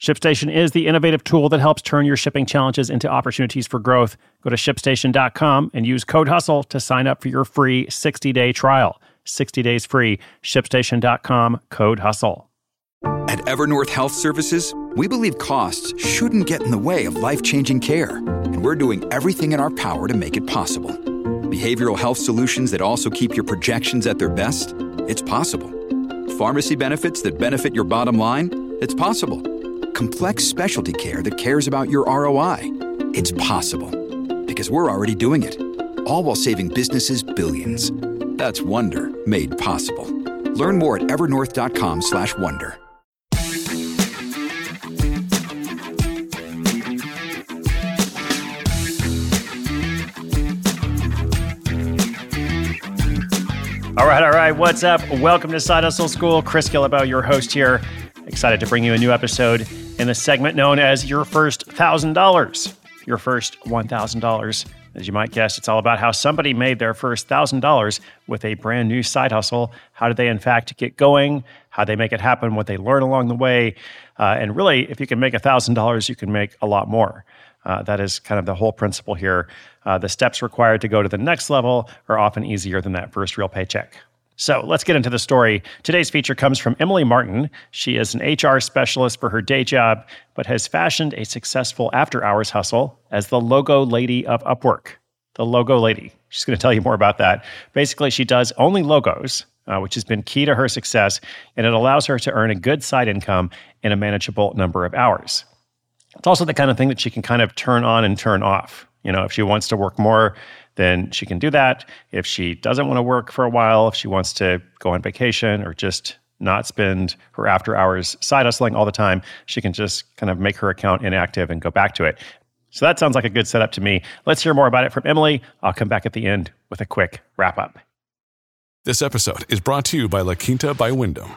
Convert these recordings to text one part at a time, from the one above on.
ShipStation is the innovative tool that helps turn your shipping challenges into opportunities for growth. Go to shipstation.com and use code HUSTLE to sign up for your free 60 day trial. 60 days free. ShipStation.com, code HUSTLE. At Evernorth Health Services, we believe costs shouldn't get in the way of life changing care, and we're doing everything in our power to make it possible. Behavioral health solutions that also keep your projections at their best? It's possible. Pharmacy benefits that benefit your bottom line? It's possible complex specialty care that cares about your ROI. It's possible because we're already doing it. All while saving businesses billions. That's Wonder made possible. Learn more at evernorth.com/wonder. All right, all right. What's up? Welcome to Side Hustle School. Chris Guillebeau, your host here. Excited to bring you a new episode in a segment known as Your First $1,000. Your first $1,000. As you might guess, it's all about how somebody made their first $1,000 with a brand new side hustle. How did they, in fact, get going? How they make it happen, what they learn along the way. Uh, and really, if you can make $1,000, you can make a lot more. Uh, that is kind of the whole principle here. Uh, the steps required to go to the next level are often easier than that first real paycheck. So let's get into the story. Today's feature comes from Emily Martin. She is an HR specialist for her day job, but has fashioned a successful after hours hustle as the logo lady of Upwork. The logo lady. She's going to tell you more about that. Basically, she does only logos, uh, which has been key to her success, and it allows her to earn a good side income in a manageable number of hours. It's also the kind of thing that she can kind of turn on and turn off. You know, if she wants to work more, then she can do that. If she doesn't want to work for a while, if she wants to go on vacation or just not spend her after hours side hustling all the time, she can just kind of make her account inactive and go back to it. So that sounds like a good setup to me. Let's hear more about it from Emily. I'll come back at the end with a quick wrap up. This episode is brought to you by La Quinta by Wyndham.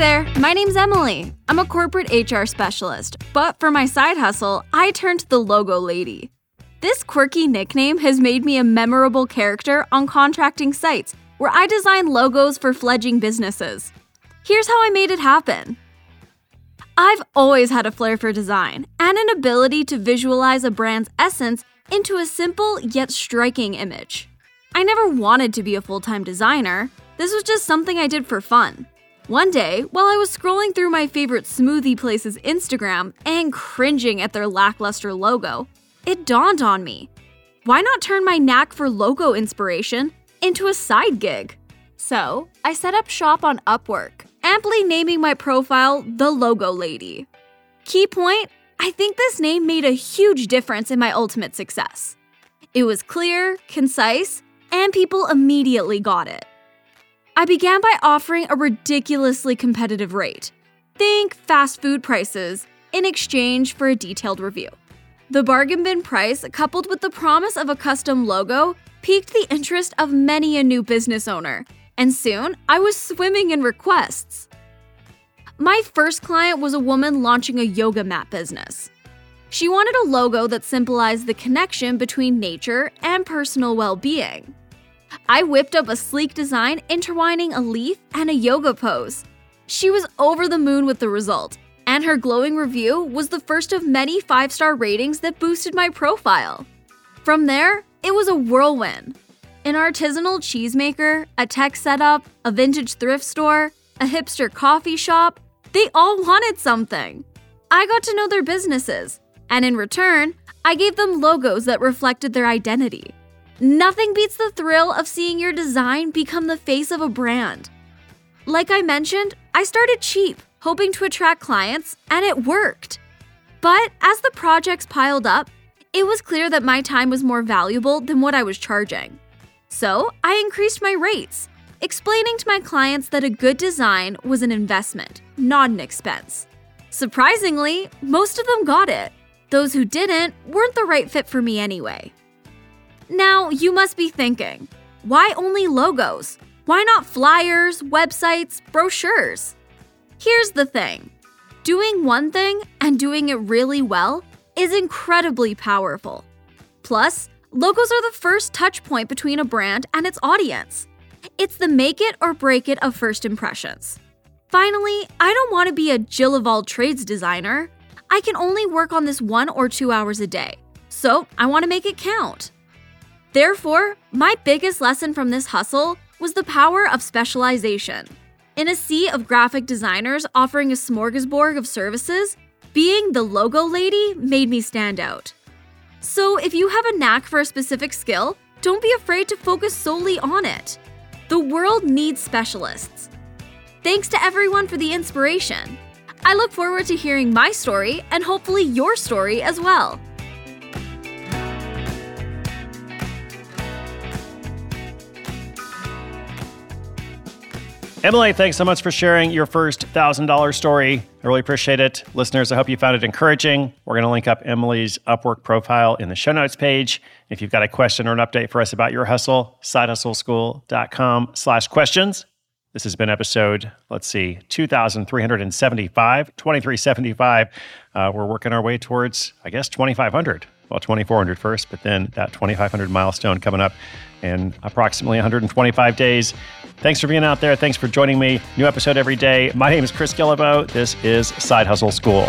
there, my name's Emily. I'm a corporate HR specialist, but for my side hustle, I turned to the logo lady. This quirky nickname has made me a memorable character on contracting sites where I design logos for fledgling businesses. Here's how I made it happen. I've always had a flair for design and an ability to visualize a brand's essence into a simple yet striking image. I never wanted to be a full time designer, this was just something I did for fun. One day, while I was scrolling through my favorite smoothie place's Instagram and cringing at their lackluster logo, it dawned on me. Why not turn my knack for logo inspiration into a side gig? So, I set up shop on Upwork, amply naming my profile The Logo Lady. Key point I think this name made a huge difference in my ultimate success. It was clear, concise, and people immediately got it. I began by offering a ridiculously competitive rate. Think fast food prices in exchange for a detailed review. The bargain bin price, coupled with the promise of a custom logo, piqued the interest of many a new business owner, and soon I was swimming in requests. My first client was a woman launching a yoga mat business. She wanted a logo that symbolized the connection between nature and personal well being. I whipped up a sleek design intertwining a leaf and a yoga pose. She was over the moon with the result, and her glowing review was the first of many five star ratings that boosted my profile. From there, it was a whirlwind. An artisanal cheesemaker, a tech setup, a vintage thrift store, a hipster coffee shop, they all wanted something. I got to know their businesses, and in return, I gave them logos that reflected their identity. Nothing beats the thrill of seeing your design become the face of a brand. Like I mentioned, I started cheap, hoping to attract clients, and it worked. But as the projects piled up, it was clear that my time was more valuable than what I was charging. So I increased my rates, explaining to my clients that a good design was an investment, not an expense. Surprisingly, most of them got it. Those who didn't weren't the right fit for me anyway. Now, you must be thinking, why only logos? Why not flyers, websites, brochures? Here's the thing doing one thing and doing it really well is incredibly powerful. Plus, logos are the first touch point between a brand and its audience. It's the make it or break it of first impressions. Finally, I don't want to be a Jill of all trades designer. I can only work on this one or two hours a day, so I want to make it count. Therefore, my biggest lesson from this hustle was the power of specialization. In a sea of graphic designers offering a smorgasbord of services, being the logo lady made me stand out. So, if you have a knack for a specific skill, don't be afraid to focus solely on it. The world needs specialists. Thanks to everyone for the inspiration. I look forward to hearing my story and hopefully your story as well. Emily, thanks so much for sharing your first $1,000 story. I really appreciate it. Listeners, I hope you found it encouraging. We're going to link up Emily's Upwork profile in the show notes page. If you've got a question or an update for us about your hustle, sidehustleschool.com slash questions. This has been episode, let's see, 2,375, 2375. Uh, we're working our way towards, I guess, 2,500. Well, 2,400 first, but then that 2,500 milestone coming up in approximately 125 days. Thanks for being out there. Thanks for joining me. New episode every day. My name is Chris Guillebeau. This is Side Hustle School.